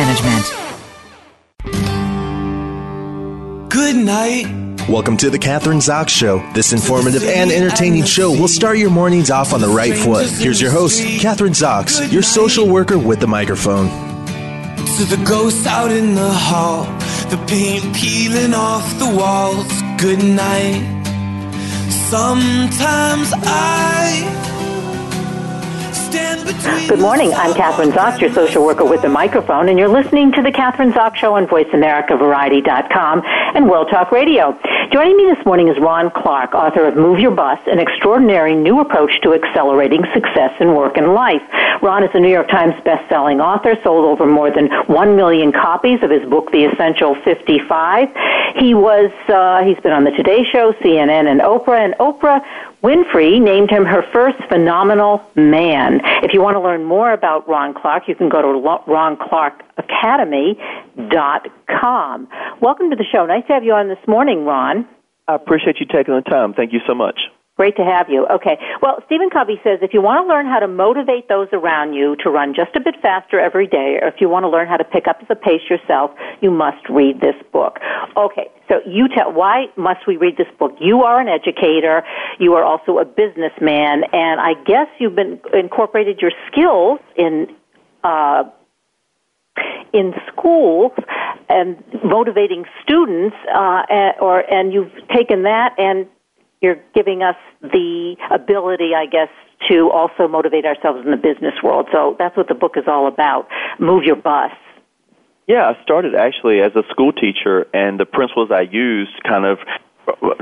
management. Good night. Welcome to the Kathryn Zox Show. This informative and entertaining show will start your mornings off on the right foot. Here's your host, Kathryn Zox, your social worker with the microphone. To the ghosts out in the hall, the paint peeling off the walls. Good night. Sometimes I Good morning. I'm Kathryn Zox, your social worker with the microphone, and you're listening to the Kathryn Zox Show on VoiceAmericaVariety.com and World Talk Radio. Joining me this morning is Ron Clark, author of Move Your Bus, an extraordinary new approach to accelerating success in work and life. Ron is a New York Times best-selling author, sold over more than one million copies of his book, The Essential 55. He was, uh, he's been on the Today Show, CNN, and Oprah, and Oprah Winfrey named him her first phenomenal man. If you want to learn more about Ron Clark, you can go to ronclarkacademy.com. Welcome to the show. Nice to have you on this morning, Ron. I appreciate you taking the time. Thank you so much. Great to have you. Okay. Well, Stephen Covey says if you want to learn how to motivate those around you to run just a bit faster every day, or if you want to learn how to pick up the pace yourself, you must read this book. Okay. So you tell, why must we read this book? You are an educator. You are also a businessman, and I guess you've been incorporated your skills in, uh, in schools and motivating students, uh, and, or and you've taken that and you're giving us the ability, I guess, to also motivate ourselves in the business world. So that's what the book is all about. Move your bus. Yeah, I started actually as a school teacher, and the principles I used kind of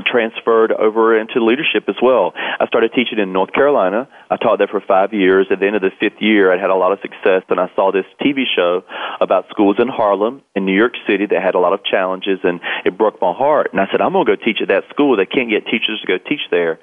transferred over into leadership as well. I started teaching in North Carolina. I taught there for five years. At the end of the fifth year, I had a lot of success, and I saw this TV show about schools in Harlem, in New York City, that had a lot of challenges, and it broke my heart. And I said, I'm going to go teach at that school. They can't get teachers to go teach there.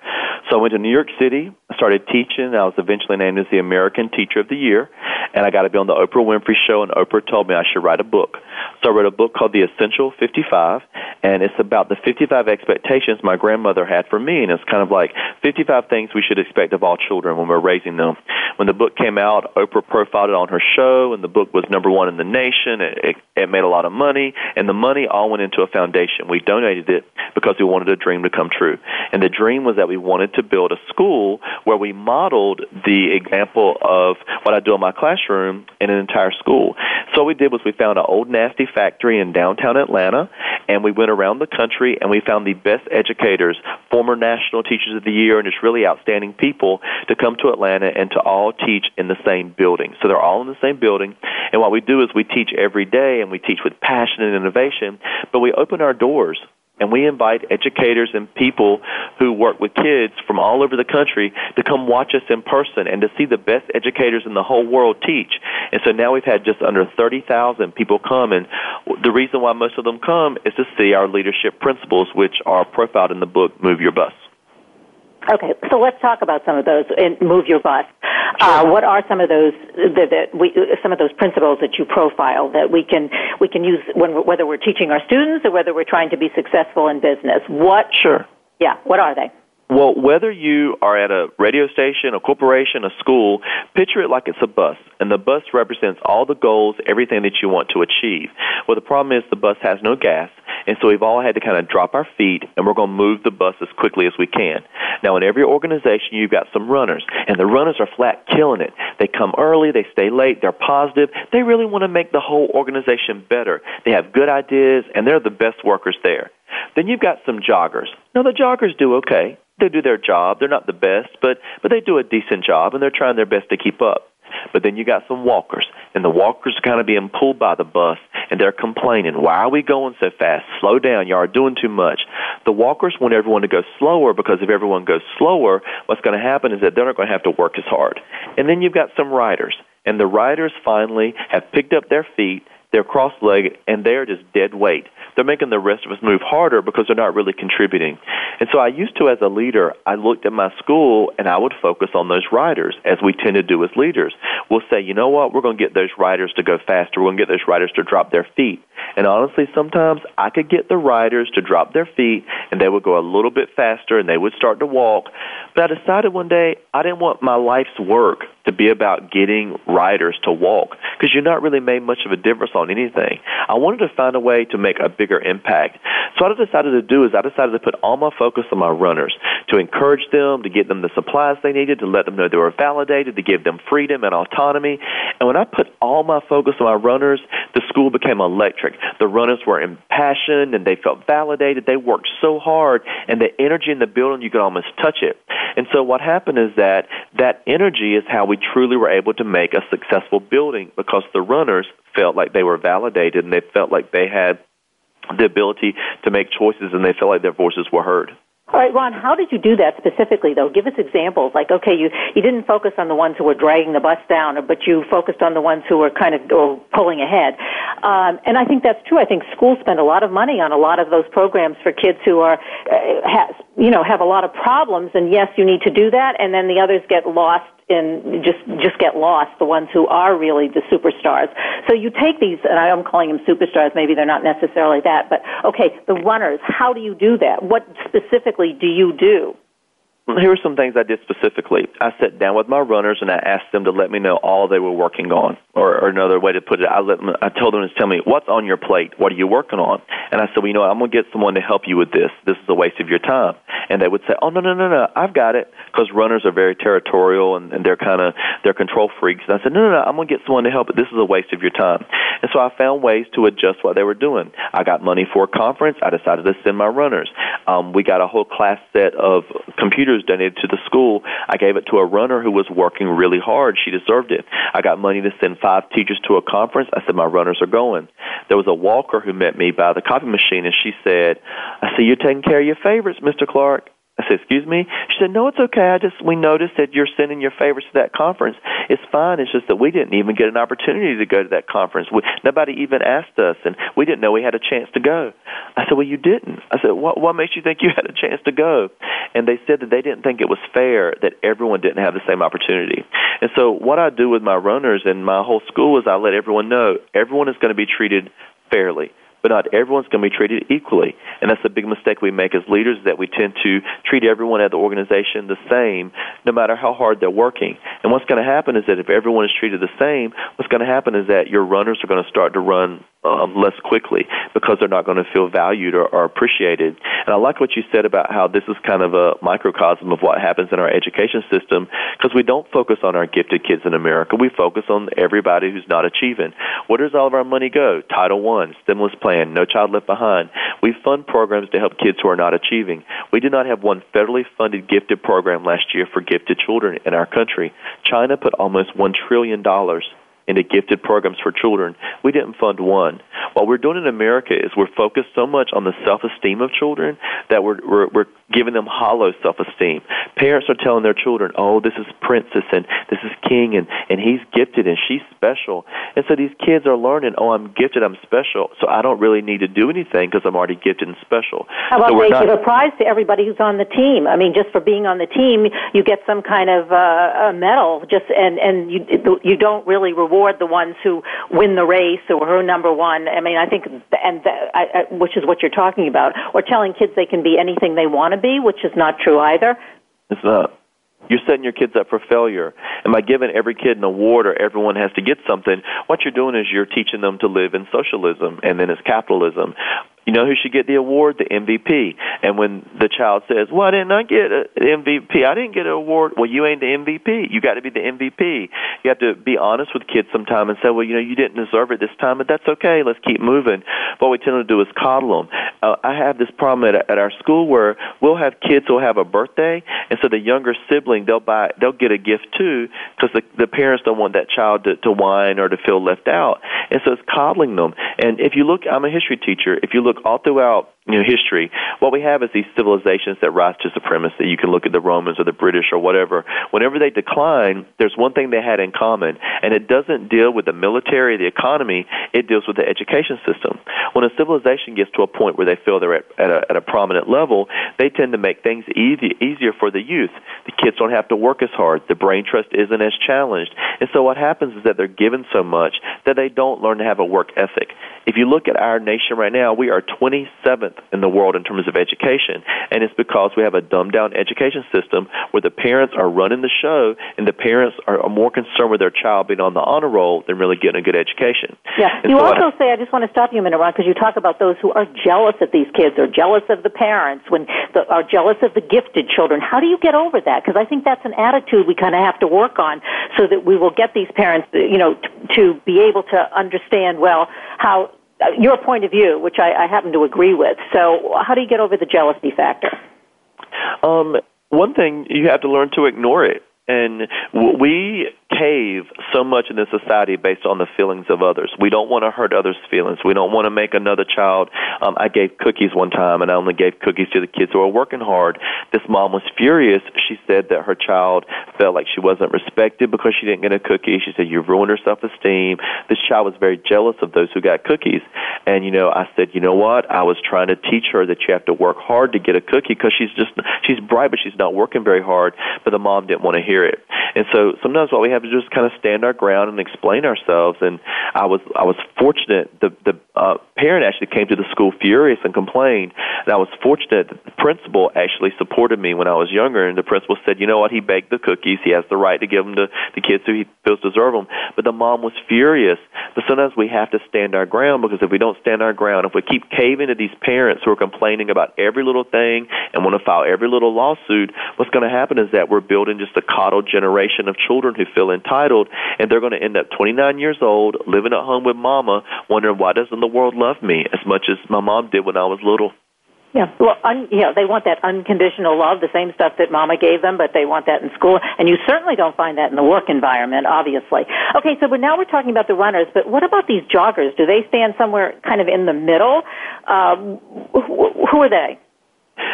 So I went to New York City. I started teaching. I was eventually named as the American Teacher of the Year, and I got to be on the Oprah Winfrey Show, and Oprah told me I should write a book. So I wrote a book called The Essential 55, and it's about the 55 expectations my grandmother had for me, and it's kind of like 55 things we should expect of all children when we're raising them. When the book came out, Oprah profiled it on her show, and the book was number one in the nation. It, it, it made a lot of money, and the money all went into a foundation. We donated it because we wanted a dream to come true. And the dream was that we wanted to build a school where we modeled the example of what I do in my classroom in an entire school. So what we did was we found an old nasty factory in downtown Atlanta, and we went around the country and we found the best educators, former national teachers of the year, and just really outstanding people to come to Atlanta and to all teach in the same building. So they're all in the same building, and what we do is we teach every day and we teach with passion and innovation, but we open our doors and we invite educators and people who work with kids from all over the country to come watch us in person and to see the best educators in the whole world teach. And so now we've had just under 30,000 people come. And the reason why most of them come is to see our leadership principles, which are profiled in the book, Move Your Bus. Okay, so let's talk about some of those and move your bus. Uh, what are some of those that, that we, some of those principles that you profile that we can we can use when whether we're teaching our students or whether we're trying to be successful in business? What? Sure. Yeah. What are they? Well, whether you are at a radio station, a corporation, a school, picture it like it's a bus, and the bus represents all the goals, everything that you want to achieve. Well, the problem is the bus has no gas, and so we've all had to kind of drop our feet, and we're going to move the bus as quickly as we can. Now, in every organization, you've got some runners, and the runners are flat killing it. They come early, they stay late, they're positive. They really want to make the whole organization better. They have good ideas, and they're the best workers there. Then you've got some joggers. Now, the joggers do okay they do their job. They're not the best, but but they do a decent job, and they're trying their best to keep up. But then you got some walkers, and the walkers are kind of being pulled by the bus, and they're complaining, "Why are we going so fast? Slow down! You are doing too much." The walkers want everyone to go slower because if everyone goes slower, what's going to happen is that they're not going to have to work as hard. And then you've got some riders, and the riders finally have picked up their feet they're cross-legged, and they're just dead weight. They're making the rest of us move harder because they're not really contributing. And so I used to, as a leader, I looked at my school and I would focus on those riders, as we tend to do as leaders. We'll say, you know what, we're going to get those riders to go faster. We're going to get those riders to drop their feet. And honestly, sometimes I could get the riders to drop their feet and they would go a little bit faster and they would start to walk. But I decided one day I didn't want my life's work to be about getting riders to walk because you're not really made much of a difference on anything. I wanted to find a way to make a bigger impact. So what I decided to do is I decided to put all my focus on my runners, to encourage them, to get them the supplies they needed, to let them know they were validated, to give them freedom and autonomy. And when I put all my focus on my runners, the school became electric. The runners were impassioned and they felt validated. They worked so hard and the energy in the building, you could almost touch it. And so what happened is that that energy is how we truly were able to make a successful building because the runners felt like they were validated and they felt like they had the ability to make choices and they felt like their voices were heard. All right, Ron, how did you do that specifically, though? Give us examples. Like, okay, you, you didn't focus on the ones who were dragging the bus down, but you focused on the ones who were kind of or pulling ahead. Um, and I think that's true. I think schools spend a lot of money on a lot of those programs for kids who are, uh, has, you know, have a lot of problems. And yes, you need to do that. And then the others get lost and just just get lost the ones who are really the superstars. So you take these and i'm calling them superstars maybe they're not necessarily that but okay the runners how do you do that? What specifically do you do here are some things I did specifically. I sat down with my runners and I asked them to let me know all they were working on, or, or another way to put it, I let them, I told them to tell me what's on your plate, what are you working on, and I said, well, you know, what, I'm going to get someone to help you with this. This is a waste of your time, and they would say, oh no no no no, I've got it, because runners are very territorial and, and they're kind of they're control freaks. And I said, no no no, I'm going to get someone to help, this is a waste of your time. And so I found ways to adjust what they were doing. I got money for a conference. I decided to send my runners. Um, we got a whole class set of computers donated to the school. I gave it to a runner who was working really hard. She deserved it. I got money to send five teachers to a conference. I said, my runners are going. There was a walker who met me by the copy machine and she said, I see you're taking care of your favorites, Mr. Clark. I said, excuse me? She said, no, it's okay. I just, we noticed that you're sending your favorites to that conference. It's fine. It's just that we didn't even get an opportunity to go to that conference. We, nobody even asked us, and we didn't know we had a chance to go. I said, well, you didn't. I said, what, what makes you think you had a chance to go? And they said that they didn't think it was fair that everyone didn't have the same opportunity. And so what I do with my runners and my whole school is I let everyone know everyone is going to be treated fairly but not everyone's going to be treated equally. And that's a big mistake we make as leaders that we tend to treat everyone at the organization the same, no matter how hard they're working. And what's going to happen is that if everyone is treated the same, what's going to happen is that your runners are going to start to run um, less quickly because they're not going to feel valued or, or appreciated. And I like what you said about how this is kind of a microcosm of what happens in our education system because we don't focus on our gifted kids in America. We focus on everybody who's not achieving. Where does all of our money go? Title One, stimulus plan, No Child Left Behind. We fund programs to help kids who are not achieving. We did not have one federally funded gifted program last year for gifted children in our country. China put almost $1 trillion into gifted programs for children. We didn't fund one. What we're doing in America is we're focused so much on the self-esteem of children that we're, we're, we're giving them hollow self-esteem. Parents are telling their children, oh, this is princess and this is king and, and he's gifted and she's special. And so these kids are learning, oh, I'm gifted, I'm special, so I don't really need to do anything because I'm already gifted and special. How about so they not, give a prize to everybody who's on the team? I mean, just for being on the team, you get some kind of uh, a medal just and, and you, you don't really reward reward the ones who win the race or who are number one. I mean, I think, and the, I, I, which is what you're talking about, or telling kids they can be anything they want to be, which is not true either. It's not. You're setting your kids up for failure. And by giving every kid an award or everyone has to get something, what you're doing is you're teaching them to live in socialism and then it's capitalism. You know who should get the award? The MVP. And when the child says, "Why didn't I get an MVP? I didn't get an award." Well, you ain't the MVP. You got to be the MVP. You have to be honest with kids sometime and say, "Well, you know, you didn't deserve it this time, but that's okay. Let's keep moving." What we tend to do is coddle them. Uh, I have this problem at, at our school where we'll have kids who'll have a birthday, and so the younger sibling they'll buy they'll get a gift too because the the parents don't want that child to, to whine or to feel left out, and so it's coddling them. And if you look, I'm a history teacher. If you look all throughout you know, history, what we have is these civilizations that rise to supremacy. You can look at the Romans or the British or whatever. Whenever they decline, there's one thing they had in common, and it doesn't deal with the military, the economy. It deals with the education system. When a civilization gets to a point where they feel they're at, at, a, at a prominent level, they tend to make things easy, easier for the youth. The kids don't have to work as hard. The brain trust isn't as challenged. And so what happens is that they're given so much that they don't learn to have a work ethic. If you look at our nation right now, we are 27th in the world in terms of education. And it's because we have a dumbed down education system where the parents are running the show and the parents are, more concerned with their child being on the honor roll than really getting a good education. Yeah. And you so also I, say, I just want to stop you a minute, Ron, because you talk about those who are jealous of these kids or jealous of the parents, when the, are jealous of the gifted children. How do you get over that? Because I think that's an attitude we kind of have to work on so that we will get these parents, you know, t- to be able to understand, well, how your point of view, which I, I happen to agree with. So, how do you get over the jealousy factor? Um, one thing you have to learn to ignore it. And we cave so much in this society based on the feelings of others. We don't want to hurt others' feelings. We don't want to make another child. Um, I gave cookies one time, and I only gave cookies to the kids who are working hard. This mom was furious. She said that her child felt like she wasn't respected because she didn't get a cookie. She said, You've ruined her self esteem. This child was very jealous of those who got cookies. And, you know, I said, You know what? I was trying to teach her that you have to work hard to get a cookie because she's just, she's bright, but she's not working very hard. But the mom didn't want to hear it. And so sometimes what we have to just kind of stand our ground and explain ourselves. And I was I was fortunate. The the uh, parent actually came to the school furious and complained. And I was fortunate that the principal actually supported me when I was younger. And the principal said, you know what, he baked the cookies. He has the right to give them to the kids who he feels deserve them. But the mom was furious. But sometimes we have to stand our ground because if we don't stand our ground, if we keep caving to these parents who are complaining about every little thing and want to file every little lawsuit, what's going to happen is that we're building just a coddled generation of children who feel entitled, and they're going to end up 29 years old, living at home with mama, wondering why doesn't the world love me as much as my mom did when I was little. Yeah, well, un, you know, they want that unconditional love, the same stuff that Mama gave them, but they want that in school, and you certainly don't find that in the work environment, obviously. Okay, so but now we're talking about the runners, but what about these joggers? Do they stand somewhere kind of in the middle? Um, who, who are they?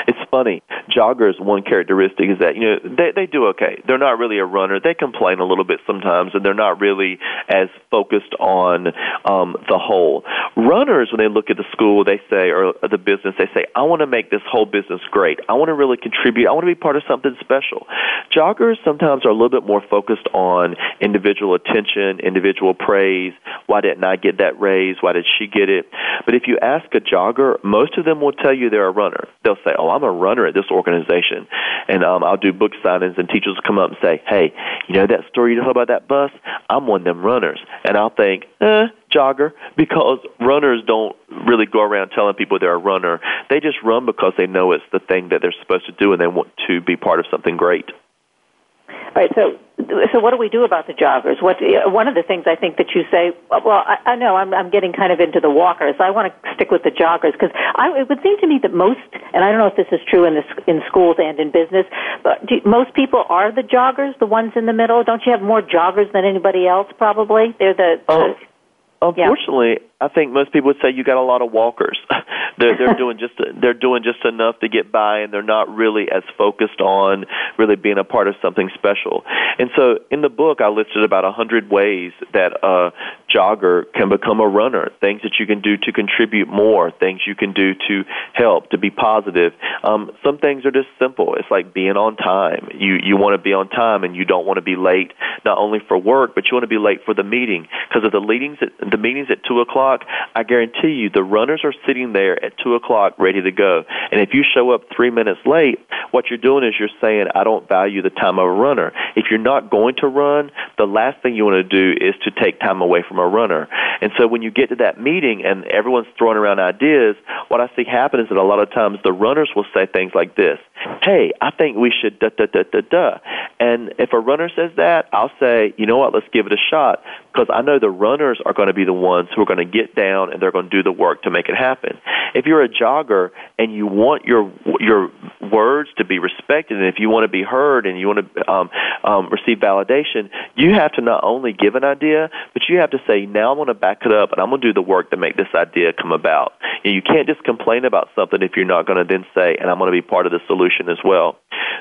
It's funny. Joggers, one characteristic is that you know they they do okay. They're not really a runner. They complain a little bit sometimes, and they're not really as focused on um, the whole. Runners, when they look at the school, they say or the business, they say, "I want to make this whole business great. I want to really contribute. I want to be part of something special." Joggers sometimes are a little bit more focused on individual attention, individual praise. Why didn't I get that raise? Why did she get it? But if you ask a jogger, most of them will tell you they're a runner. They'll say, "Oh, I'm a runner at this organization," and um, I'll do book signings, and teachers will come up and say, "Hey, you know that story you told about that bus? I'm one of them runners," and I'll think, "Eh." Jogger, because runners don't really go around telling people they're a runner. They just run because they know it's the thing that they're supposed to do and they want to be part of something great. Right. So, so what do we do about the joggers? What one of the things I think that you say. Well, I, I know I'm, I'm getting kind of into the walkers. I want to stick with the joggers because I it would seem to me that most, and I don't know if this is true in this in schools and in business, but do, most people are the joggers, the ones in the middle. Don't you have more joggers than anybody else? Probably they're the. Oh. The, Unfortunately, yeah. I think most people would say you got a lot of walkers. they're they're doing just they're doing just enough to get by, and they're not really as focused on really being a part of something special. And so, in the book, I listed about a hundred ways that a jogger can become a runner. Things that you can do to contribute more. Things you can do to help to be positive. Um, some things are just simple. It's like being on time. You you want to be on time, and you don't want to be late not only for work, but you want to be late for the meeting because of the meetings at, the meetings at two o'clock o'clock, I guarantee you the runners are sitting there at 2 o'clock ready to go. And if you show up three minutes late, what you're doing is you're saying, I don't value the time of a runner. If you're not going to run, the last thing you want to do is to take time away from a runner. And so when you get to that meeting and everyone's throwing around ideas, what I see happen is that a lot of times the runners will say things like this Hey, I think we should da da da da da. And if a runner says that, I'll say, you know what, let's give it a shot because I know the runners are going to be the ones who are going to get get down and they're going to do the work to make it happen. If you're a jogger and you want your your words to be respected, and if you want to be heard and you want to um, um, receive validation, you have to not only give an idea, but you have to say, now I'm going to back it up and I'm going to do the work to make this idea come about. And you can't just complain about something if you're not going to then say, and I'm going to be part of the solution as well.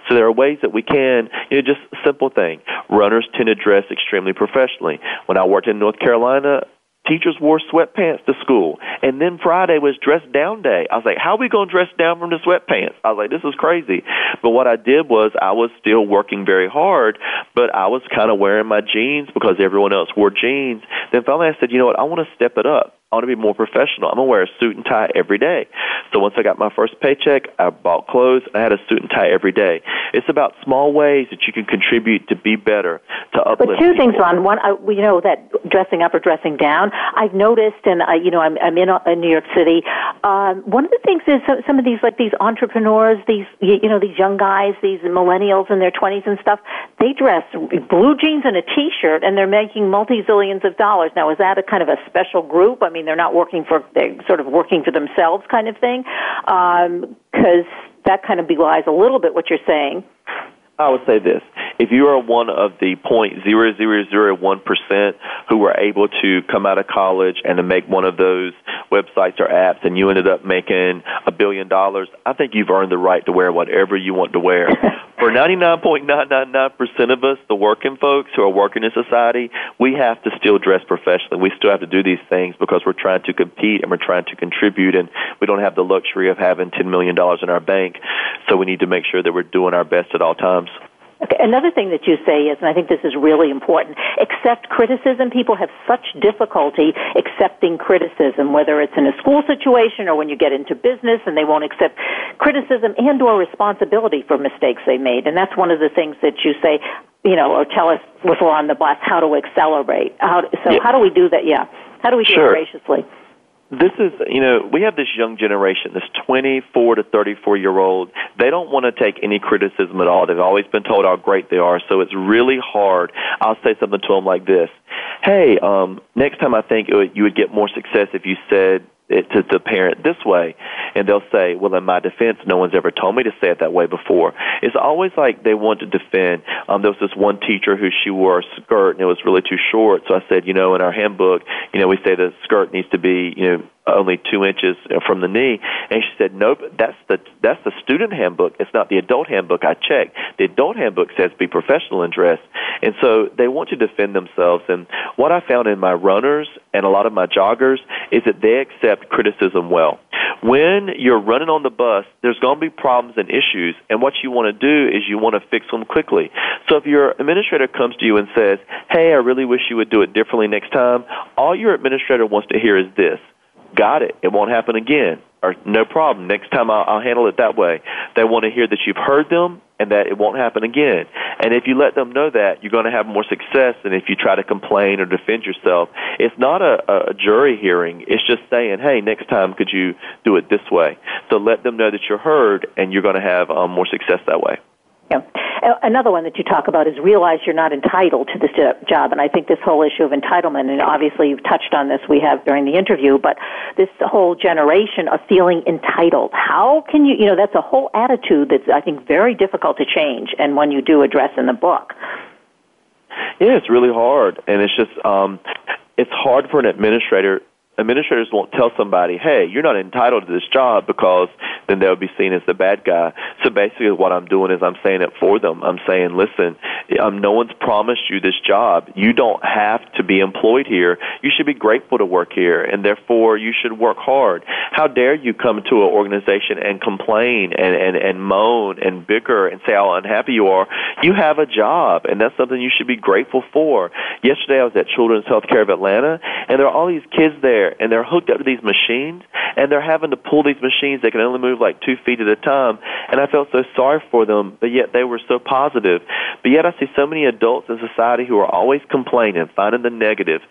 So there are ways that we can, you know, just simple thing. Runners tend to dress extremely professionally. When I worked in North Carolina, teachers wore sweatpants to school. And then Friday was dress down day. I was like, how are we going to dress down from the sweatpants? I was like, this is crazy. But what I did was I was still working very hard, but I was kind of wearing my jeans because everyone else wore jeans. Then finally I said, you know what, I want to step it up. I want to be more professional. I'm going to wear a suit and tie every day. So once I got my first paycheck, I bought clothes. I had a suit and tie every day. It's about small ways that you can contribute to be better, to uplift. But two people. things, Ron. One, uh, you know that dressing up or dressing down. I've noticed, and uh, you know, I'm, I'm in, uh, in New York City. Um, one of the things is some, some of these, like these entrepreneurs, these you, you know, these young guys, these millennials in their 20s and stuff. They dress blue jeans and a t-shirt, and they're making multi zillions of dollars. Now, is that a kind of a special group? I mean mean, they're not working for, they're sort of working for themselves kind of thing. Because um, that kind of belies a little bit what you're saying. I would say this. If you are one of the point zero zero zero one percent who were able to come out of college and to make one of those websites or apps and you ended up making a billion dollars, I think you've earned the right to wear whatever you want to wear. For 99.999% of us, the working folks who are working in society, we have to still dress professionally. We still have to do these things because we're trying to compete and we're trying to contribute and we don't have the luxury of having $10 million in our bank. So we need to make sure that we're doing our best at all times. Okay. Another thing that you say is, and I think this is really important, accept criticism. People have such difficulty accepting criticism, whether it's in a school situation or when you get into business and they won't accept criticism and or responsibility for mistakes they made. And that's one of the things that you say, you know, or tell us with on the bus how to accelerate. How, so yeah. how do we do that? Yeah. How do we do sure. it graciously? This is, you know, we have this young generation, this 24 to 34 year old. They don't want to take any criticism at all. They've always been told how great they are, so it's really hard. I'll say something to them like this: Hey, um, next time I think you would get more success if you said to the parent this way, and they'll say, "Well, in my defense, no one's ever told me to say it that way before." It's always like they want to defend. Um, there was this one teacher who she wore a skirt and it was really too short, so I said, you know, in our handbook, you know, we say the skirt needs to be, you know, only two inches from the knee. And she said, nope, that's the that's the student handbook. It's not the adult handbook. I checked. The adult handbook says be professional in dress. And so they want to defend themselves. And what I found in my runners and a lot of my joggers is that they accept criticism well. When you're running on the bus, there's going to be problems and issues. And what you want to do is you want to fix them quickly. So if your administrator comes to you and says, hey, I really wish you would do it differently next time, all your administrator wants to hear is this got it. It won't happen again. Or no problem. Next time I'll, I'll handle it that way. They want to hear that you've heard them and that it won't happen again. And if you let them know that, you're going to have more success than if you try to complain or defend yourself. It's not a, a jury hearing. It's just saying, hey, next time could you do it this way? So let them know that you're heard and you're going to have um, more success that way. Yeah. Another one that you talk about is realize you're not entitled to this job. And I think this whole issue of entitlement, and obviously you've touched on this, we have during the interview, but this whole generation of feeling entitled. How can you, you know, that's a whole attitude that's, I think, very difficult to change and when you do address in the book. Yeah, it's really hard. And it's just, um, it's hard for an administrator administrators won't tell somebody, hey, you're not entitled to this job because then they'll be seen as the bad guy. So basically what I'm doing is I'm saying it for them. I'm saying, listen, um, no one's promised you this job. You don't have to be employed here. You should be grateful to work here, and therefore you should work hard. How dare you come to an organization and complain and, and, and moan and bicker and say how unhappy you are? You have a job, and that's something you should be grateful for. Yesterday I was at Children's Healthcare of Atlanta, and there are all these kids there and they're hooked up to these machines and they're having to pull these machines that can only move like two feet at a time and I felt so sorry for them but yet they were so positive but yet I see so many adults in society who are always complaining finding the negative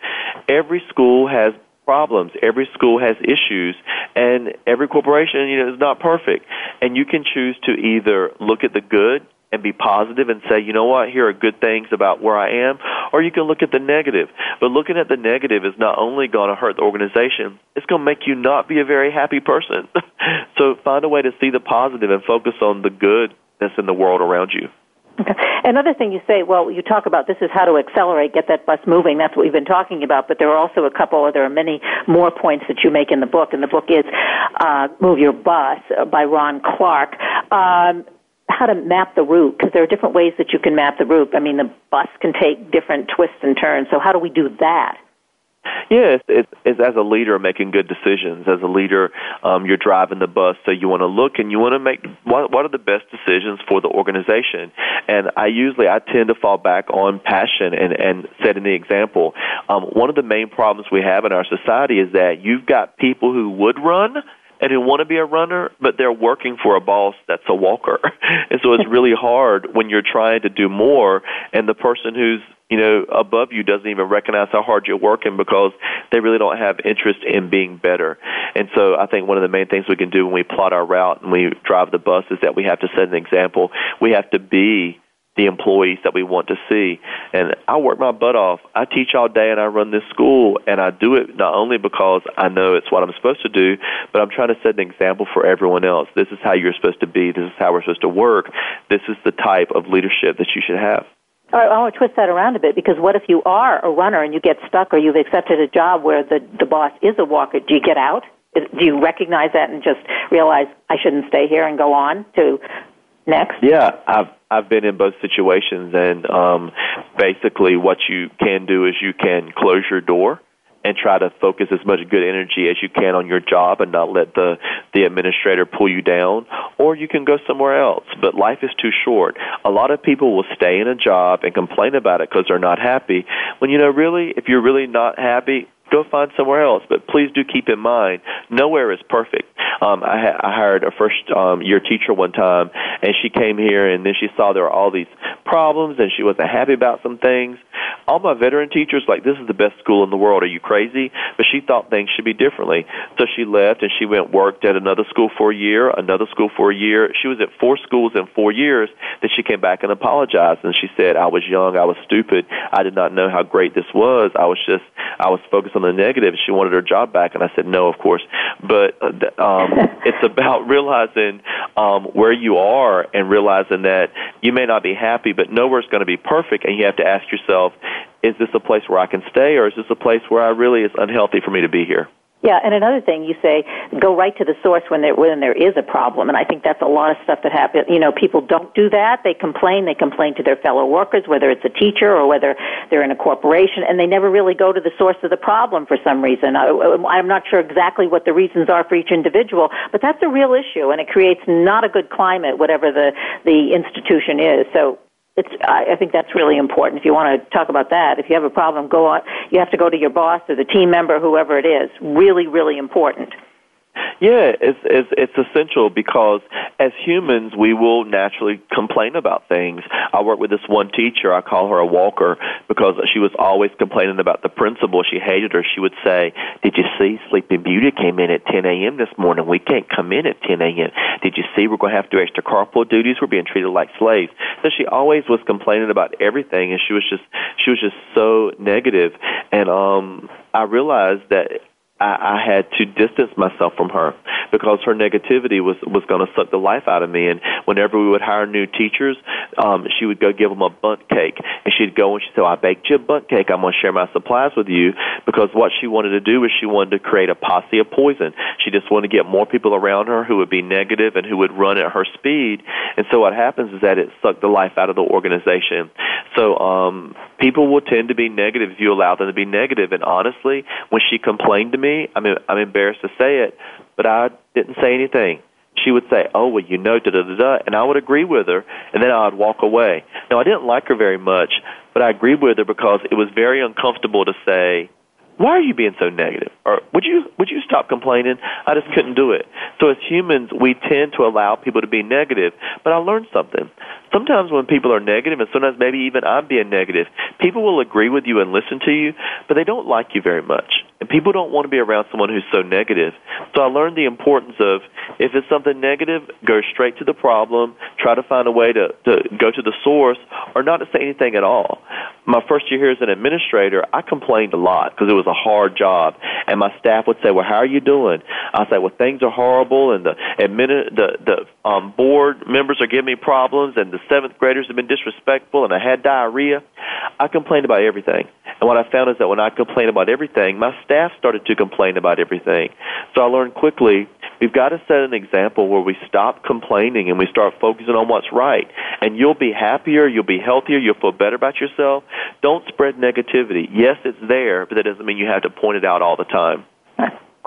every school has problems. Every school has issues, and every corporation, you know, is not perfect. And you can choose to either look at the good and be positive and say, you know what, here are good things about where I am, or you can look at the negative. But looking at the negative is not only going to hurt the organization, it's going to make you not be a very happy person. so find a way to see the positive and focus on the goodness in the world around you. Okay. Another thing you say, well, you talk about this is how to accelerate, get that bus moving. That's what we've been talking about. But there are also a couple, or there are many more points that you make in the book. And the book is uh, "Move Your Bus" by Ron Clark. Um, how to map the route because there are different ways that you can map the route. I mean, the bus can take different twists and turns. So how do we do that? Yeah, it's, it's, it's as a leader making good decisions. As a leader, um, you're driving the bus, so you want to look and you want to make what, what are the best decisions for the organization. And I usually I tend to fall back on passion and and setting the example. Um, one of the main problems we have in our society is that you've got people who would run and who want to be a runner, but they're working for a boss that's a walker. and so it's really hard when you're trying to do more and the person who's you know, above you doesn't even recognize how hard you're working because they really don't have interest in being better. And so I think one of the main things we can do when we plot our route and we drive the bus is that we have to set an example. We have to be the employees that we want to see. And I work my butt off. I teach all day and I run this school and I do it not only because I know it's what I'm supposed to do, but I'm trying to set an example for everyone else. This is how you're supposed to be. This is how we're supposed to work. This is the type of leadership that you should have. All right, I want to twist that around a bit because what if you are a runner and you get stuck or you've accepted a job where the, the boss is a walker? Do you get out? Do you recognize that and just realize I shouldn't stay here and go on to next? Yeah, I've I've been in both situations, and um, basically, what you can do is you can close your door and try to focus as much good energy as you can on your job and not let the the administrator pull you down or you can go somewhere else but life is too short a lot of people will stay in a job and complain about it because they're not happy when you know really if you're really not happy go find somewhere else. But please do keep in mind, nowhere is perfect. Um, I, ha- I hired a first um, year teacher one time, and she came here, and then she saw there were all these problems, and she wasn't happy about some things. All my veteran teachers like, this is the best school in the world. Are you crazy? But she thought things should be differently, so she left, and she went worked at another school for a year, another school for a year. She was at four schools in four years. Then she came back and apologized, and she said, "I was young, I was stupid, I did not know how great this was. I was just, I was focused on the negative. She wanted her job back, and I said no, of course. But uh, um, it's about realizing um, where you are and realizing that you may not be happy, but nowhere's going to be perfect, and you have to ask yourself, is this a place where I can stay, or is this a place where I really is unhealthy for me to be here? Yeah, and another thing you say, go right to the source when there when there is a problem, and I think that's a lot of stuff that happens. You know, people don't do that. They complain. They complain to their fellow workers, whether it's a teacher or whether they're in a corporation, and they never really go to the source of the problem for some reason. I, I'm not sure exactly what the reasons are for each individual, but that's a real issue, and it creates not a good climate, whatever the the institution is. So it's I, I think that's really important. If you want to talk about that, if you have a problem, go on. You have to go to your boss or the team member, whoever it is. Really, really important. Yeah, it's, it's it's essential because as humans we will naturally complain about things. I work with this one teacher. I call her a walker because she was always complaining about the principal. She hated her. She would say, "Did you see Sleeping Beauty came in at 10 a.m. this morning? We can't come in at 10 a.m. Did you see we're going to have to do extra carpool duties? We're being treated like slaves." So she always was complaining about everything, and she was just she was just so negative. And um, I realized that I, I had to distance myself from her because her negativity was was going to suck the life out of me. And whenever we would hire new teachers, um, she would go give them a Bundt cake, and she'd go and she'd say, "I baked you a Bundt cake. I'm going to share my supplies with you." Because what she wanted to do was she wanted to create a posse of poison. She just wanted to get more people around her who would be negative and who would run at her speed. And so what happens is that it sucked the life out of the organization. So um, people will tend to be negative if you allow them to be negative. And honestly, when she complained to me I mean, I'm embarrassed to say it, but I didn't say anything. She would say, "Oh, well, you know, da da da da," and I would agree with her, and then I would walk away. Now, I didn't like her very much, but I agreed with her because it was very uncomfortable to say, why are you being so negative? Or would you would you stop complaining? I just couldn't do it. So as humans, we tend to allow people to be negative. But I learned something. Sometimes when people are negative, and sometimes maybe even I'm being negative, people will agree with you and listen to you, but they don't like you very much. And people don't want to be around someone who's so negative. So I learned the importance of if it's something negative, go straight to the problem, try to find a way to, to go to the source, or not to say anything at all. My first year here as an administrator, I complained a lot because it was a hard job. And my staff would say, Well, how are you doing? I say, Well, things are horrible, and the, admin- the, the um, board members are giving me problems, and the seventh graders have been disrespectful, and I had diarrhea. I complained about everything. And what I found is that when I complained about everything, my staff started to complain about everything. So I learned quickly we've got to set an example where we stop complaining and we start focusing on what's right. And you'll be happier, you'll be healthier, you'll feel better about yourself. Don't spread negativity. Yes, it's there, but that doesn't mean you have to point it out all the time.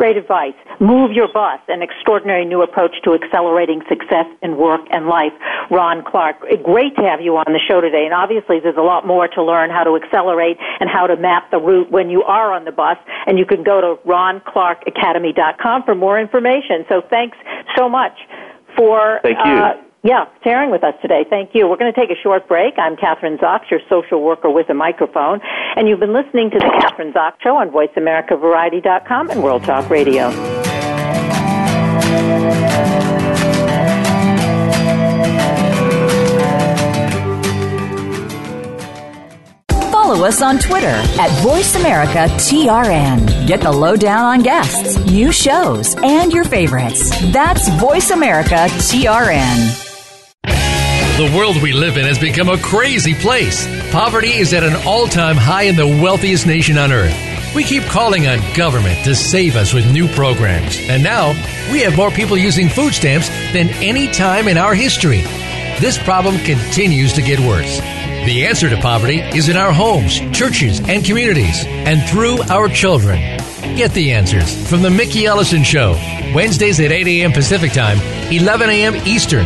Great advice. Move your bus, an extraordinary new approach to accelerating success in work and life. Ron Clark, great to have you on the show today. And obviously there's a lot more to learn how to accelerate and how to map the route when you are on the bus. And you can go to ronclarkacademy.com for more information. So thanks so much for Thank you. Uh, yeah, sharing with us today. Thank you. We're going to take a short break. I'm Kathryn Zox, your social worker with a microphone, and you've been listening to the Kathryn Zox Show on VoiceAmericaVariety.com and World Talk Radio. Follow us on Twitter at VoiceAmericaTRN. Get the lowdown on guests, new shows, and your favorites. That's VoiceAmericaTRN. The world we live in has become a crazy place. Poverty is at an all time high in the wealthiest nation on earth. We keep calling on government to save us with new programs. And now, we have more people using food stamps than any time in our history. This problem continues to get worse. The answer to poverty is in our homes, churches, and communities, and through our children. Get the answers from The Mickey Ellison Show, Wednesdays at 8 a.m. Pacific Time, 11 a.m. Eastern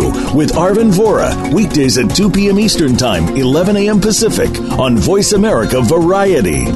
with Arvin Vohra, weekdays at 2 p.m. Eastern Time, 11 a.m. Pacific on Voice America Variety.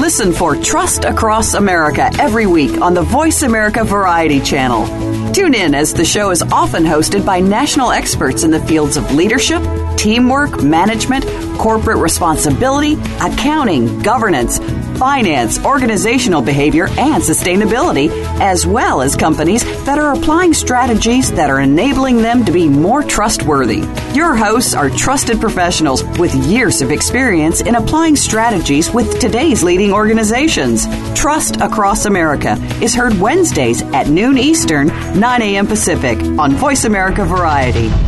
Listen for Trust Across America every week on the Voice America Variety channel. Tune in as the show is often hosted by national experts in the fields of leadership, teamwork, management, corporate responsibility, accounting, governance, finance, organizational behavior, and sustainability, as well as companies that are applying strategies that are enabling them to be more trustworthy. Your hosts are trusted professionals with years of experience in applying strategies with today's leading organizations. Trust Across America is heard Wednesdays at noon Eastern, 9 a.m. Pacific on Voice America Variety.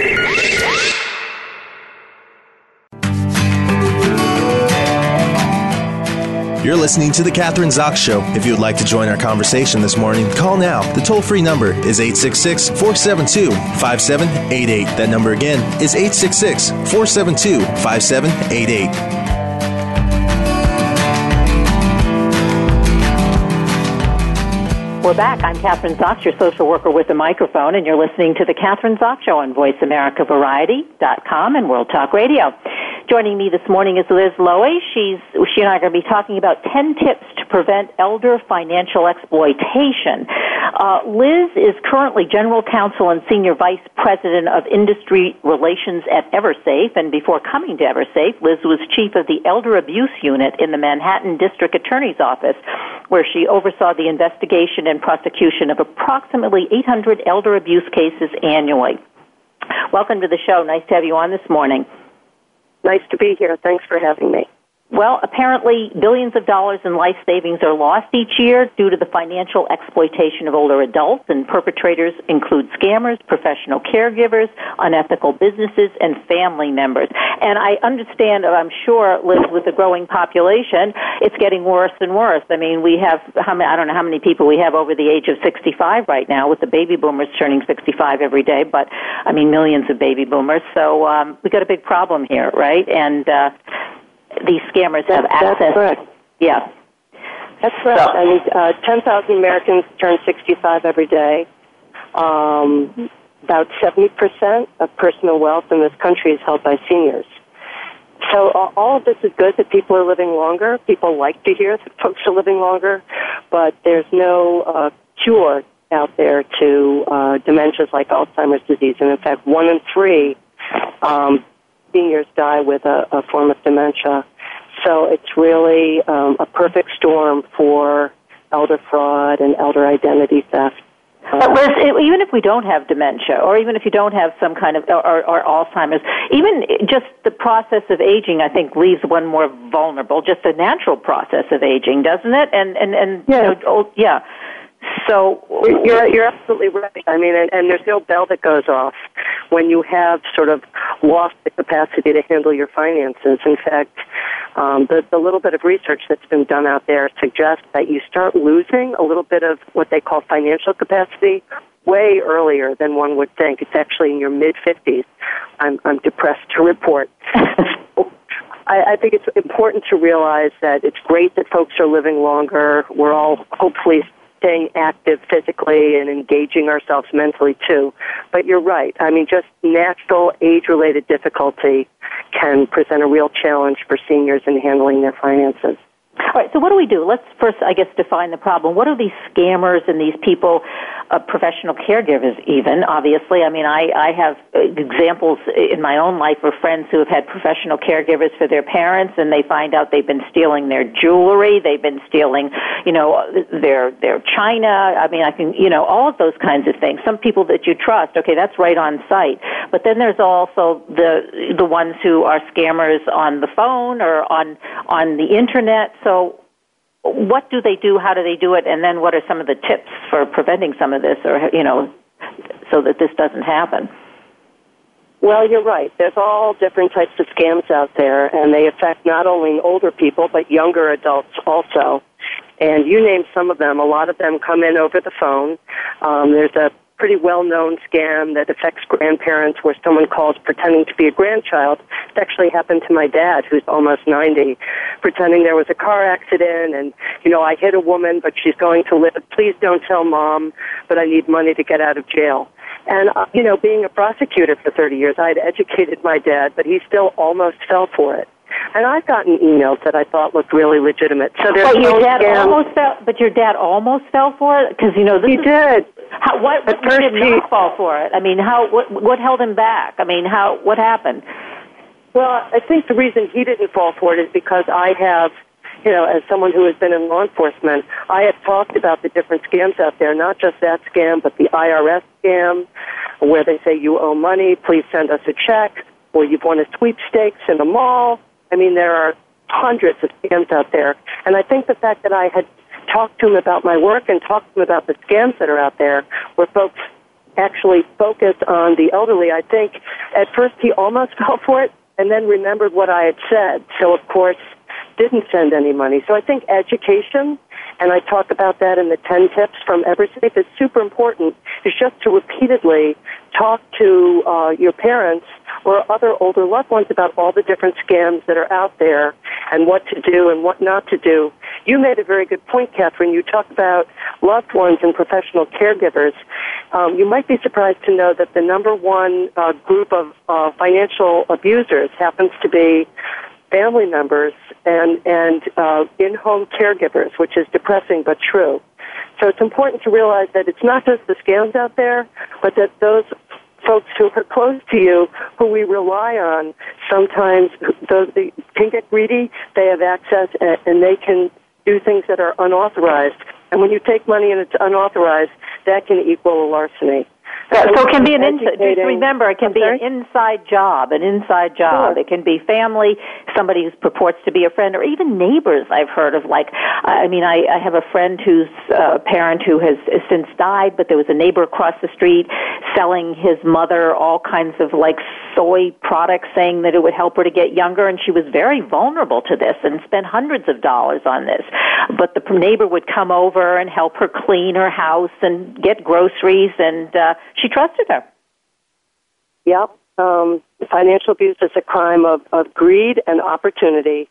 You're listening to The Kathryn Zox Show. If you would like to join our conversation this morning, call now. The toll free number is 866 472 5788. That number again is 866 472 5788. We're back. I'm Kathryn Zox, your social worker with a microphone, and you're listening to the Kathryn Zox Show on VoiceAmericaVariety.com and World Talk Radio. Joining me this morning is Liz Loewy. She's, she and I are going to be talking about 10 tips to prevent elder financial exploitation. Uh, Liz is currently General Counsel and Senior Vice President of Industry Relations at Eversafe, and before coming to Eversafe, Liz was Chief of the Elder Abuse Unit in the Manhattan District Attorney's Office, where she oversaw the investigation and prosecution of approximately 800 elder abuse cases annually. Welcome to the show. Nice to have you on this morning. Nice to be here. Thanks for having me. Well, apparently billions of dollars in life savings are lost each year due to the financial exploitation of older adults, and perpetrators include scammers, professional caregivers, unethical businesses, and family members. And I understand, I'm sure, Liz, with the growing population, it's getting worse and worse. I mean, we have, how many, I don't know how many people we have over the age of 65 right now, with the baby boomers turning 65 every day, but I mean, millions of baby boomers. So um, we got a big problem here, right? And uh, these scammers that, have access. That's correct. Yeah. That's correct. So, I mean, uh, 10,000 Americans turn 65 every day. Um, about 70% of personal wealth in this country is held by seniors. So uh, all of this is good that people are living longer. People like to hear that folks are living longer, but there's no uh, cure out there to uh, dementias like Alzheimer's disease. And in fact, one in three um, seniors die with a, a form of dementia. So it's really um, a perfect storm for elder fraud and elder identity theft. But Liz, even if we don't have dementia, or even if you don't have some kind of or, or Alzheimer's, even just the process of aging, I think leaves one more vulnerable. Just the natural process of aging, doesn't it? And and and yeah, you know, yeah. So you're you're absolutely right. I mean, and, and there's no bell that goes off when you have sort of lost the capacity to handle your finances. In fact, um, the the little bit of research that's been done out there suggests that you start losing a little bit of what they call financial capacity way earlier than one would think. It's actually in your mid fifties. I'm I'm depressed to report. I, I think it's important to realize that it's great that folks are living longer. We're all hopefully staying active physically and engaging ourselves mentally too. But you're right. I mean, just natural age-related difficulty can present a real challenge for seniors in handling their finances. All right, so what do we do? Let's first, I guess, define the problem. What are these scammers and these people, uh, professional caregivers even, obviously? I mean, I, I have examples in my own life of friends who have had professional caregivers for their parents and they find out they've been stealing their jewelry, they've been stealing, you know, their, their china. I mean, I can, you know, all of those kinds of things. Some people that you trust, okay, that's right on site. But then there's also the, the ones who are scammers on the phone or on, on the internet. So what do they do? How do they do it? And then what are some of the tips for preventing some of this or, you know, so that this doesn't happen? Well, you're right. There's all different types of scams out there, and they affect not only older people, but younger adults also. And you name some of them. A lot of them come in over the phone. Um, there's a pretty well known scam that affects grandparents where someone calls pretending to be a grandchild. It actually happened to my dad, who's almost 90, pretending there was a car accident and, you know, I hit a woman, but she's going to live. Please don't tell mom, but I need money to get out of jail. And, uh, you know, being a prosecutor for 30 years, I had educated my dad, but he still almost fell for it. And I've gotten emails that I thought looked really legitimate. So there's but your dad scam. almost fell. But your dad almost fell for it because you know this he is, did. How, what what first did he- not fall for it? I mean, how what what held him back? I mean, how what happened? Well, I think the reason he didn't fall for it is because I have, you know, as someone who has been in law enforcement, I have talked about the different scams out there, not just that scam, but the IRS scam, where they say you owe money, please send us a check, or you've won a sweepstakes in the mall. I mean, there are hundreds of scams out there. And I think the fact that I had talked to him about my work and talked to him about the scams that are out there, where folks actually focus on the elderly, I think at first he almost fell for it and then remembered what I had said. So, of course, didn't send any money. So I think education, and I talk about that in the 10 tips from EverSafe, is super important, is just to repeatedly talk to uh, your parents or other older loved ones about all the different scams that are out there and what to do and what not to do. You made a very good point, Kathryn. You talk about loved ones and professional caregivers. Um, you might be surprised to know that the number one uh, group of uh, financial abusers happens to be family members and and uh, in-home caregivers, which is depressing but true. So it's important to realize that it's not just the scams out there, but that those folks who are close to you, who we rely on, sometimes those they can get greedy. They have access and, and they can do things that are unauthorized. And when you take money and it's unauthorized, that can equal a larceny. So it can be an inside. Just remember, it can be an inside job, an inside job. Sure. It can be family, somebody who purports to be a friend, or even neighbors. I've heard of. Like, I mean, I, I have a friend whose uh, parent who has, has since died, but there was a neighbor across the street selling his mother all kinds of like soy products, saying that it would help her to get younger, and she was very vulnerable to this and spent hundreds of dollars on this. But the neighbor would come over and help her clean her house and get groceries, and uh, she trusted her. Yep. Um, financial abuse is a crime of, of greed and opportunity.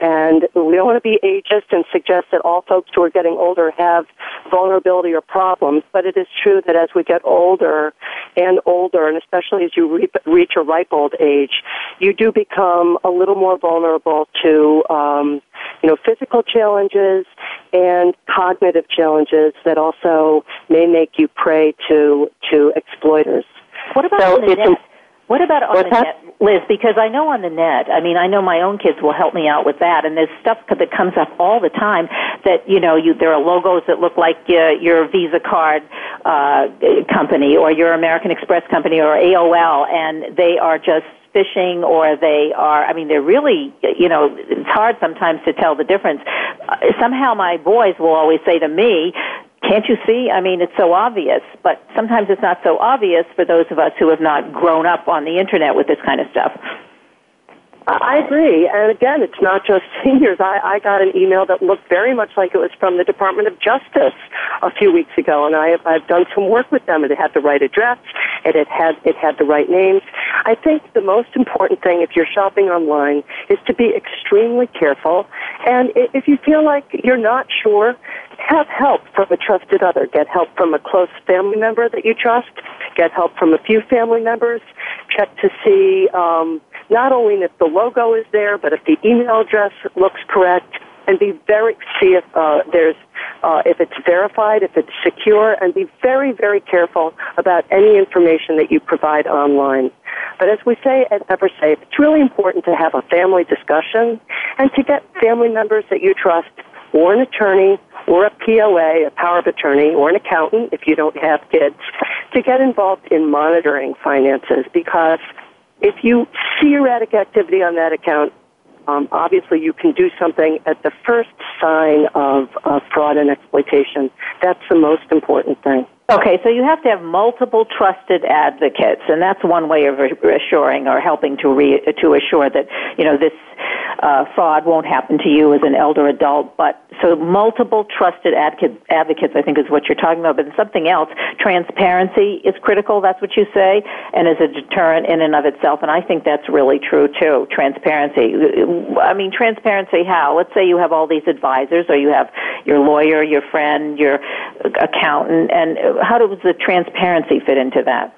And we don't want to be ageist and suggest that all folks who are getting older have vulnerability or problems, but it is true that as we get older and older, and especially as you re- reach a ripe old age, you do become a little more vulnerable to, um, you know, physical challenges and cognitive challenges that also may make you prey to to exploiters. What about so the net? What about on What's the that? net, Liz? Because I know on the net, I mean, I know my own kids will help me out with that, and there's stuff that comes up all the time that you know, you there are logos that look like uh, your Visa card uh, company or your American Express company or AOL, and they are just phishing or they are i mean they're really you know it's hard sometimes to tell the difference uh, somehow my boys will always say to me can't you see? I mean, it's so obvious, but sometimes it's not so obvious for those of us who have not grown up on the internet with this kind of stuff. I agree. And again, it's not just seniors. I, I got an email that looked very much like it was from the Department of Justice a few weeks ago, and I I've done some work with them. It had the right address. And it had it had the right names. I think the most important thing if you're shopping online is to be extremely careful. And if you feel like you're not sure, have help from a trusted other. Get help from a close family member that you trust. Get help from a few family members. Check to see um, not only if the logo is there, but if the email address looks correct. And be very see if uh, there's uh, if it's verified, if it's secure, and be very very careful about any information that you provide online. But as we say at EverSafe, it's really important to have a family discussion and to get family members that you trust or an attorney or a POA, a power of attorney, or an accountant if you don't have kids, to get involved in monitoring finances because if you see erratic activity on that account, um, obviously you can do something at the first sign of uh, fraud and exploitation. That's the most important thing. Okay, so you have to have multiple trusted advocates, and that's one way of assuring or helping to re- to assure that you know this uh, fraud won't happen to you as an elder adult. But so multiple trusted advocate, advocates, I think, is what you're talking about. But something else, transparency is critical. That's what you say, and is a deterrent in and of itself. And I think that's really true too. Transparency. I mean, transparency. How? Let's say you have all these advisors, or you have your lawyer, your friend, your accountant, and how does the transparency fit into that?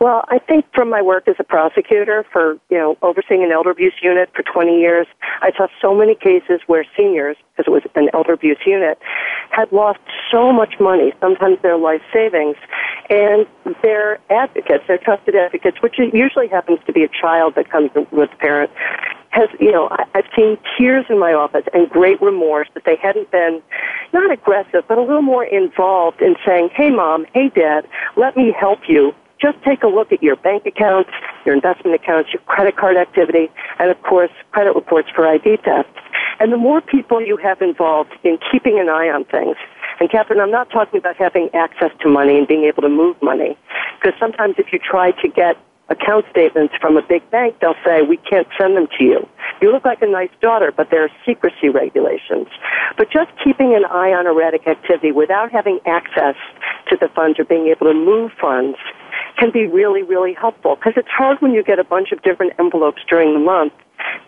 Well, I think from my work as a prosecutor for, you know, overseeing an elder abuse unit for 20 years, I saw so many cases where seniors, because it was an elder abuse unit, had lost so much money, sometimes their life savings, and their advocates, their trusted advocates, which usually happens to be a child that comes with a parent, has, you know, I've seen tears in my office and great remorse that they hadn't been not aggressive, but a little more involved in saying, hey mom, hey dad, let me help you just take a look at your bank accounts, your investment accounts, your credit card activity, and of course, credit reports for ID. And the more people you have involved in keeping an eye on things, and Kathryn, I'm not talking about having access to money and being able to move money, because sometimes if you try to get account statements from a big bank, they'll say, we can't send them to you. You look like a nice daughter, but there are secrecy regulations. But just keeping an eye on erratic activity without having access to the funds or being able to move funds can be really, really helpful because it's hard when you get a bunch of different envelopes during the month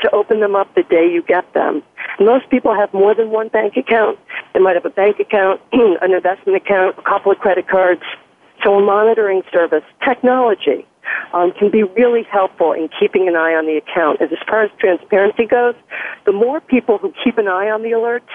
to open them up the day you get them. Most people have more than one bank account. They might have a bank account, an investment account, a couple of credit cards. So a monitoring service, technology, um, can be really helpful in keeping an eye on the account. As, as far as transparency goes, the more people who keep an eye on the alerts,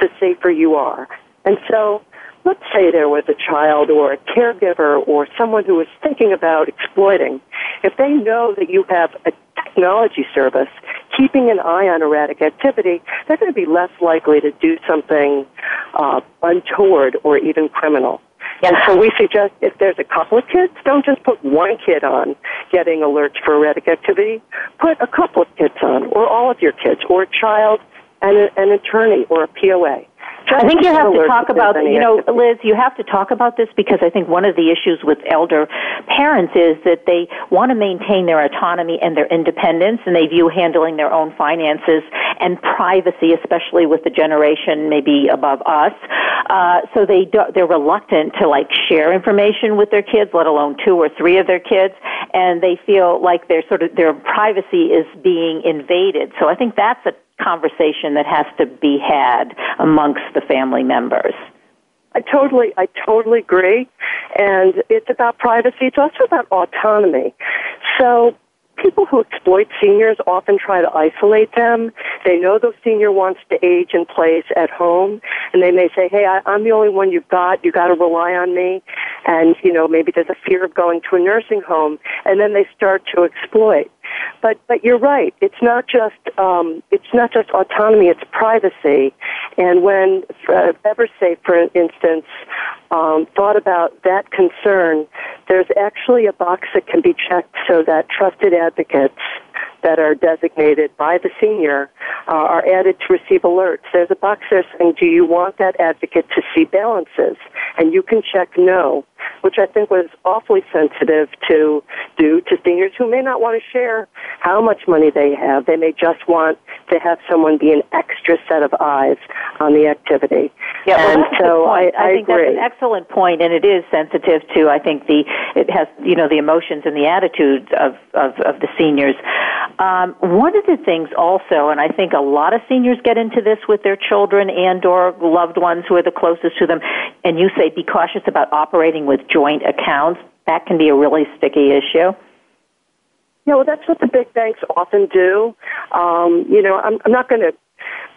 the safer you are. And so let's say there was a child or a caregiver or someone who was thinking about exploiting, if they know that you have a technology service keeping an eye on erratic activity, they're going to be less likely to do something uh, untoward or even criminal. And so we suggest if there's a couple of kids, don't just put one kid on getting alerts for erratic activity. Put a couple of kids on, or all of your kids, or a child and a, an attorney or a POA. I think you have to talk about, you know, Liz, you have to talk about this because I think one of the issues with elder parents is that they want to maintain their autonomy and their independence and they view handling their own finances and privacy, especially with the generation maybe above us. Uh, so they do, they're reluctant to like share information with their kids, let alone two or three of their kids, and they feel like their sort of their privacy is being invaded. So I think that's a conversation that has to be had amongst the family members. I totally, I totally agree. And it's about privacy. It's also about autonomy. So people who exploit seniors often try to isolate them. They know the senior wants to age in place at home, and they may say, "Hey, I, I'm the only one you've got. You got to rely on me." And you know, maybe there's a fear of going to a nursing home, and then they start to exploit. But but you're right. It's not just um, it's not just autonomy. It's privacy. And when uh, EverSafe, for instance, um, thought about that concern, there's actually a box that can be checked so that trusted advocates that are designated by the senior uh, are added to receive alerts. There's a box there saying, do you want that advocate to see balances? And you can check no, which I think was awfully sensitive to do to seniors who may not want to share how much money they have. They may just want to have someone be an extra set of eyes on the activity. Yeah, well, and so I, I, I think agree. that's an excellent point, and it is sensitive to. I think the it has you know the emotions and the attitudes of of, of the seniors. Um, one of the things also, and I think a lot of seniors get into this with their children and or loved ones who are the closest to them, and you say be cautious about operating with joint accounts. That can be a really sticky issue. Yeah, well, that's what the big banks often do. Um, you know, I'm, I'm not going to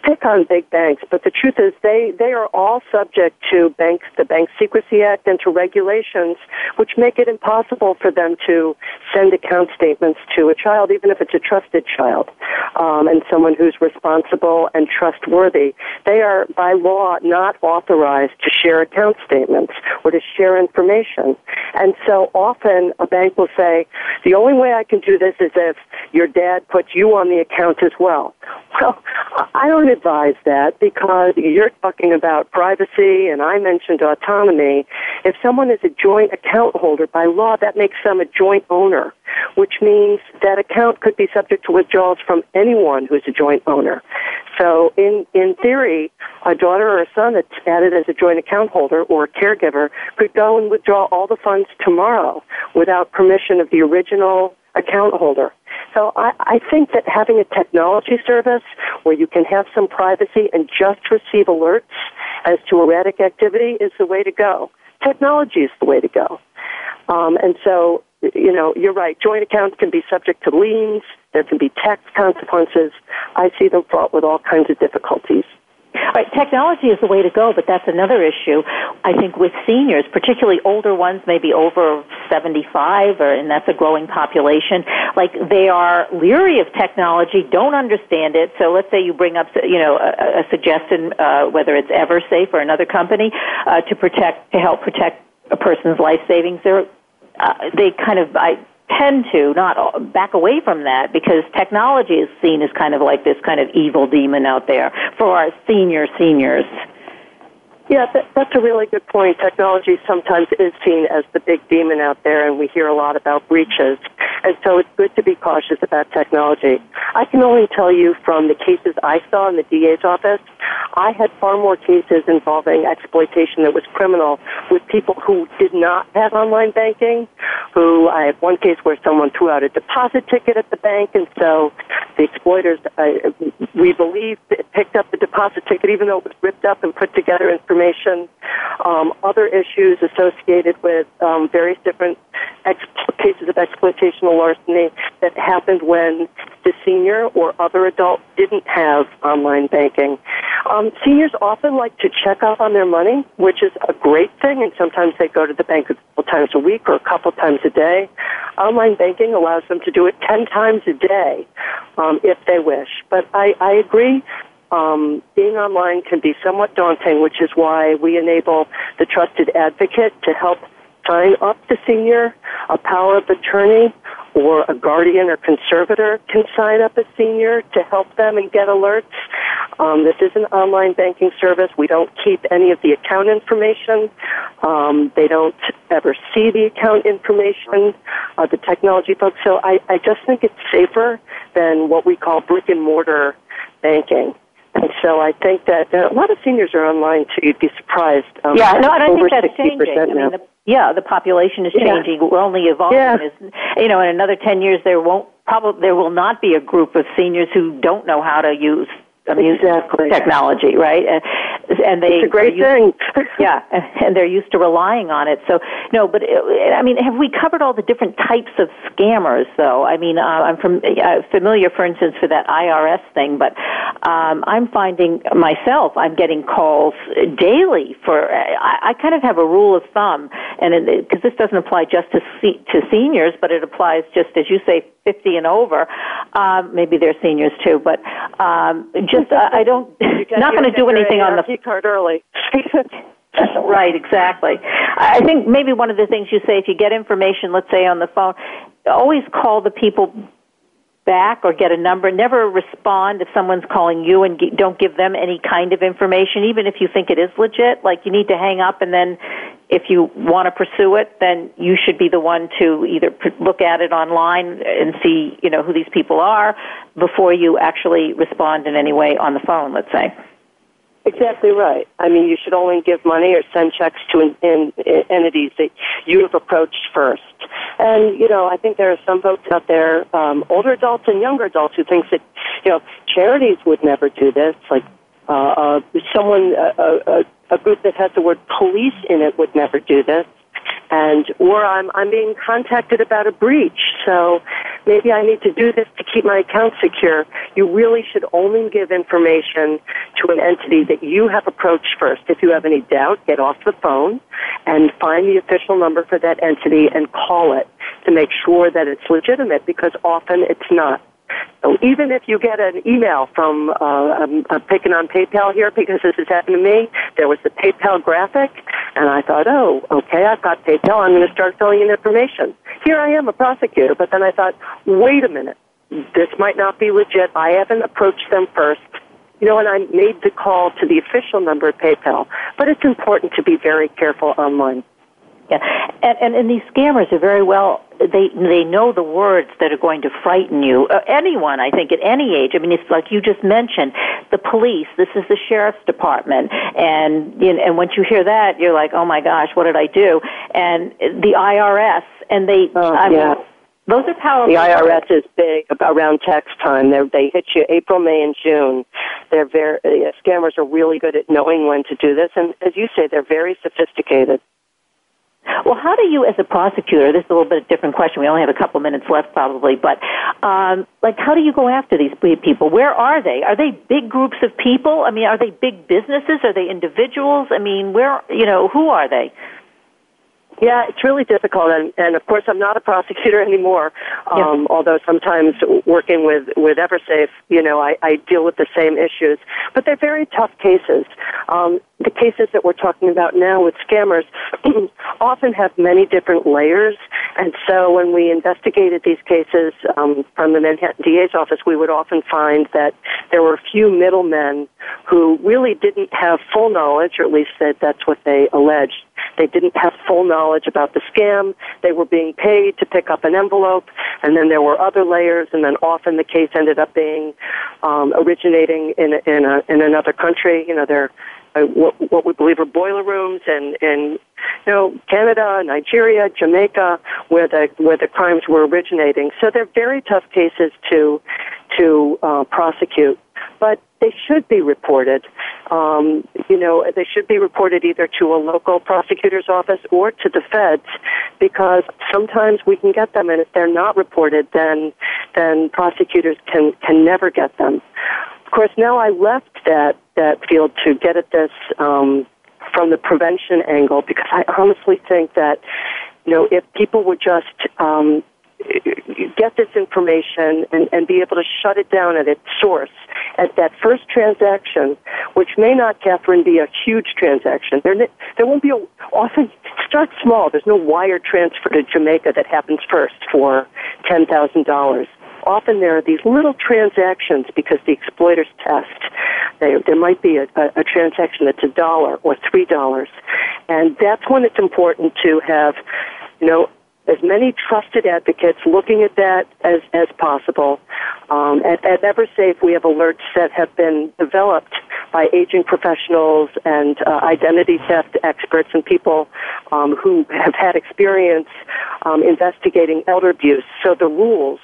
pick on big banks, but the truth is they, they are all subject to banks, the Bank Secrecy Act and to regulations which make it impossible for them to send account statements to a child, even if it's a trusted child, um, and someone who's responsible and trustworthy. They are by law not authorized to share account statements or to share information. And so often a bank will say, the only way I can do this is if your dad puts you on the account as well. Well, I don't advise that because you're talking about privacy and I mentioned autonomy. If someone is a joint account holder by law, that makes them a joint owner, which means that account could be subject to withdrawals from anyone who's a joint owner. So in, in theory, a daughter or a son that's added as a joint account holder or caregiver could go and withdraw all the funds tomorrow without permission of the original account holder. So I, I think that having a technology service where you can have some privacy and just receive alerts as to erratic activity is the way to go. Technology is the way to go. Um, and so, you know, you're right. Joint accounts can be subject to liens. There can be tax consequences. I see them fraught with all kinds of difficulties. Right, technology is the way to go, but that's another issue. I think with seniors, particularly older ones, maybe over 75, or, and that's a growing population, like they are leery of technology, don't understand it. So let's say you bring up, you know, a, a suggestion, uh, whether it's EverSafe or another company, uh, to protect, to help protect a person's life savings. They're, uh, they kind of, I, tend to not back away from that because technology is seen as kind of like this kind of evil demon out there for our senior seniors. Yeah, that, that's a really good point. Technology sometimes is seen as the big demon out there, and we hear a lot about breaches. And so it's good to be cautious about technology. I can only tell you from the cases I saw in the DA's office, I had far more cases involving exploitation that was criminal with people who did not have online banking, who I had one case where someone threw out a deposit ticket at the bank, and so the exploiters, uh, we believe, picked up the deposit ticket even though it was ripped up and put together information. Um, other issues associated with um, various different ex- cases of exploitation or larceny that happened when the senior or other adult didn't have online banking. Um, seniors often like to check up on their money, which is a great thing, and sometimes they go to the bank a couple times a week or a couple times a day. Online banking allows them to do it ten times a day um, if they wish. But I, I agree um, being online can be somewhat daunting, which is why we enable the trusted advocate to help sign up the senior, a power of attorney, or a guardian or conservator can sign up a senior to help them and get alerts. Um, this is an online banking service. We don't keep any of the account information. Um, they don't ever see the account information, uh, the technology folks. So I, I just think it's safer than what we call brick and mortar banking. And so I think that uh, a lot of seniors are online too. You'd be surprised. Um, yeah, no, and I think that's changing. I mean, the, yeah, the population is changing. Yeah. We're only evolving. Yeah. As, you know, in another ten years, there won't probably there will not be a group of seniors who don't know how to use exactly. technology, right? And, and they it's a great thing. yeah, and they're used to relying on it. So no, but it, I mean, have we covered all the different types of scammers? Though I mean, uh, I'm from uh, familiar, for instance, for that IRS thing, but um, I'm finding myself I'm getting calls daily for. I, I kind of have a rule of thumb, and because this doesn't apply just to se- to seniors, but it applies just as you say 50 and over. Um, maybe they're seniors too, but um, just I, I don't. not going to do anything on the card early. right, exactly. I think maybe one of the things you say if you get information, let's say on the phone, always call the people back or get a number. Never respond if someone's calling you and don't give them any kind of information, even if you think it is legit. Like you need to hang up and then if you want to pursue it, then you should be the one to either look at it online and see, you know, who these people are before you actually respond in any way on the phone, let's say. Exactly right. I mean, you should only give money or send checks to in, in, in entities that you have approached first. And you know, I think there are some folks out there, um, older adults and younger adults, who think that you know charities would never do this. Like uh, uh, someone, uh, a, a group that has the word police in it would never do this and or I'm I'm being contacted about a breach. So maybe I need to do this to keep my account secure. You really should only give information to an entity that you have approached first. If you have any doubt, get off the phone and find the official number for that entity and call it to make sure that it's legitimate because often it's not. So even if you get an email from, uh, I'm, I'm picking on PayPal here because this has happened to me, there was the PayPal graphic, and I thought, oh, okay, I've got PayPal, I'm going to start filling in information. Here I am, a prosecutor, but then I thought, wait a minute, this might not be legit. I haven't approached them first. You know, and I made the call to the official number of PayPal, but it's important to be very careful online. Yeah, and, and and these scammers are very well. They they know the words that are going to frighten you. Uh, anyone, I think, at any age. I mean, it's like you just mentioned, the police. This is the sheriff's department, and you know, and once you hear that, you're like, oh my gosh, what did I do? And the IRS, and they. Oh, I yeah. those are powerful. The IRS is big around tax time. They they hit you April, May, and June. They're very uh, scammers are really good at knowing when to do this, and as you say, they're very sophisticated. Well, how do you, as a prosecutor, this is a little bit of a different question. We only have a couple minutes left, probably, but um, like, how do you go after these people? Where are they? Are they big groups of people? I mean, are they big businesses? Are they individuals? I mean, where, you know, who are they? Yeah, it's really difficult, and, and of course, I'm not a prosecutor anymore. Um, yeah. Although sometimes working with with EverSafe, you know, I, I deal with the same issues, but they're very tough cases. Um, the cases that we're talking about now with scammers often have many different layers, and so when we investigated these cases um, from the Manhattan DA's office, we would often find that there were a few middlemen who really didn't have full knowledge, or at least that that's what they alleged they didn't have full knowledge about the scam. They were being paid to pick up an envelope, and then there were other layers, and then often the case ended up being um, originating in in, a, in another country. You know, there what, what we believe are boiler rooms and in you know Canada, Nigeria, Jamaica, where the where the crimes were originating. So they're very tough cases to to uh, prosecute but they should be reported. Um, you know, they should be reported either to a local prosecutor's office or to the feds, because sometimes we can get them, and if they're not reported, then then prosecutors can can never get them. Course, now I left that that field to get at this um, from the prevention angle because I honestly think that you know if people would just um, get this information and, and be able to shut it down at its source at that first transaction, which may not, Kathryn, be a huge transaction. There, there won't be a, often, start small. There's no wire transfer to Jamaica that happens first for $10,000 often there are these little transactions because the exploiters test. They, there might be a, a, a transaction that's a dollar or three dollars, and that's when it's important to have, you know, as many trusted advocates looking at that as, as possible. Um, at, at EverSafe, we have alerts that have been developed by aging professionals and uh, identity theft experts and people um, who have had experience um, investigating elder abuse. So the rules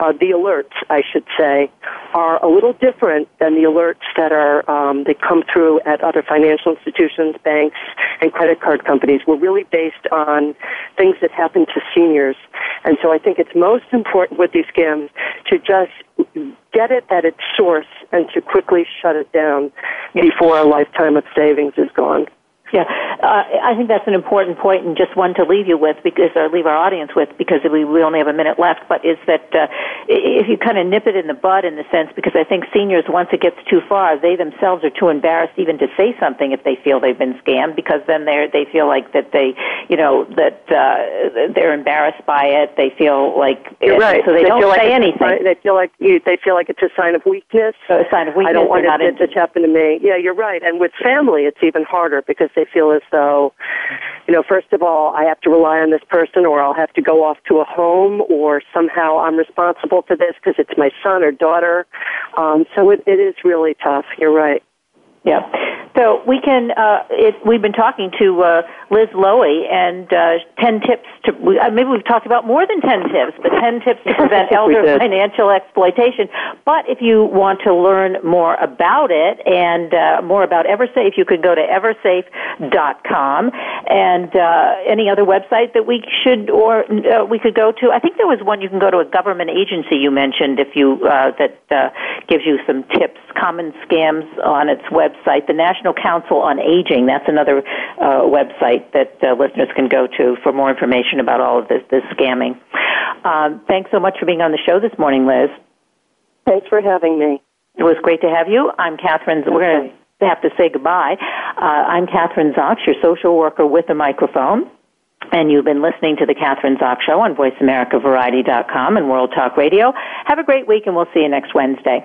uh, the alerts, I should say, are a little different than the alerts that are um, that come through at other financial institutions, banks, and credit card companies. We're really based on things that happen to seniors, and so I think it's most important with these scams to just get it at its source and to quickly shut it down before a lifetime of savings is gone. Yeah, uh, I think that's an important point and just one to leave you with because, or leave our audience with because we, we only have a minute left. But is that uh, if you kind of nip it in the bud in the sense because I think seniors once it gets too far, they themselves are too embarrassed even to say something if they feel they've been scammed because then they they feel like that they you know that uh, they're embarrassed by it. They feel like You're right. so they, they don't like say anything. Sign, they feel like you, they feel like it's a sign of weakness. So a sign of weakness. I don't want it to, to happen to me. Yeah, you're right. And with family, it's even harder because they feel as though, you know, first of all, I have to rely on this person, or I'll have to go off to a home, or somehow I'm responsible for this because it's my son or daughter. Um, so it, it is really tough. You're right. Yeah. So we can. Uh, it, we've been talking to uh, Liz Loewy and uh, ten tips to. Uh, maybe we've talked about more than ten tips, but ten tips to prevent elder financial exploitation. But if you want to learn more about it and uh, more about EverSafe, you could go to eversafe.com and uh, any other website that we should or uh, we could go to. I think there was one you can go to a government agency you mentioned if you uh, that uh, gives you some tips, common scams on its website, the National Council on Aging. That's another uh, website that uh, listeners can go to for more information about all of this, this scamming. Um, thanks so much for being on the show this morning, Liz. Thanks for having me. It was great to have you. I'm Kathryn. We're going to have to say goodbye. Uh, I'm Kathryn Zox, your social worker with a microphone. And you've been listening to the Kathryn Zox Show on VoiceAmericaVariety.com and World Talk Radio. Have a great week, and we'll see you next Wednesday.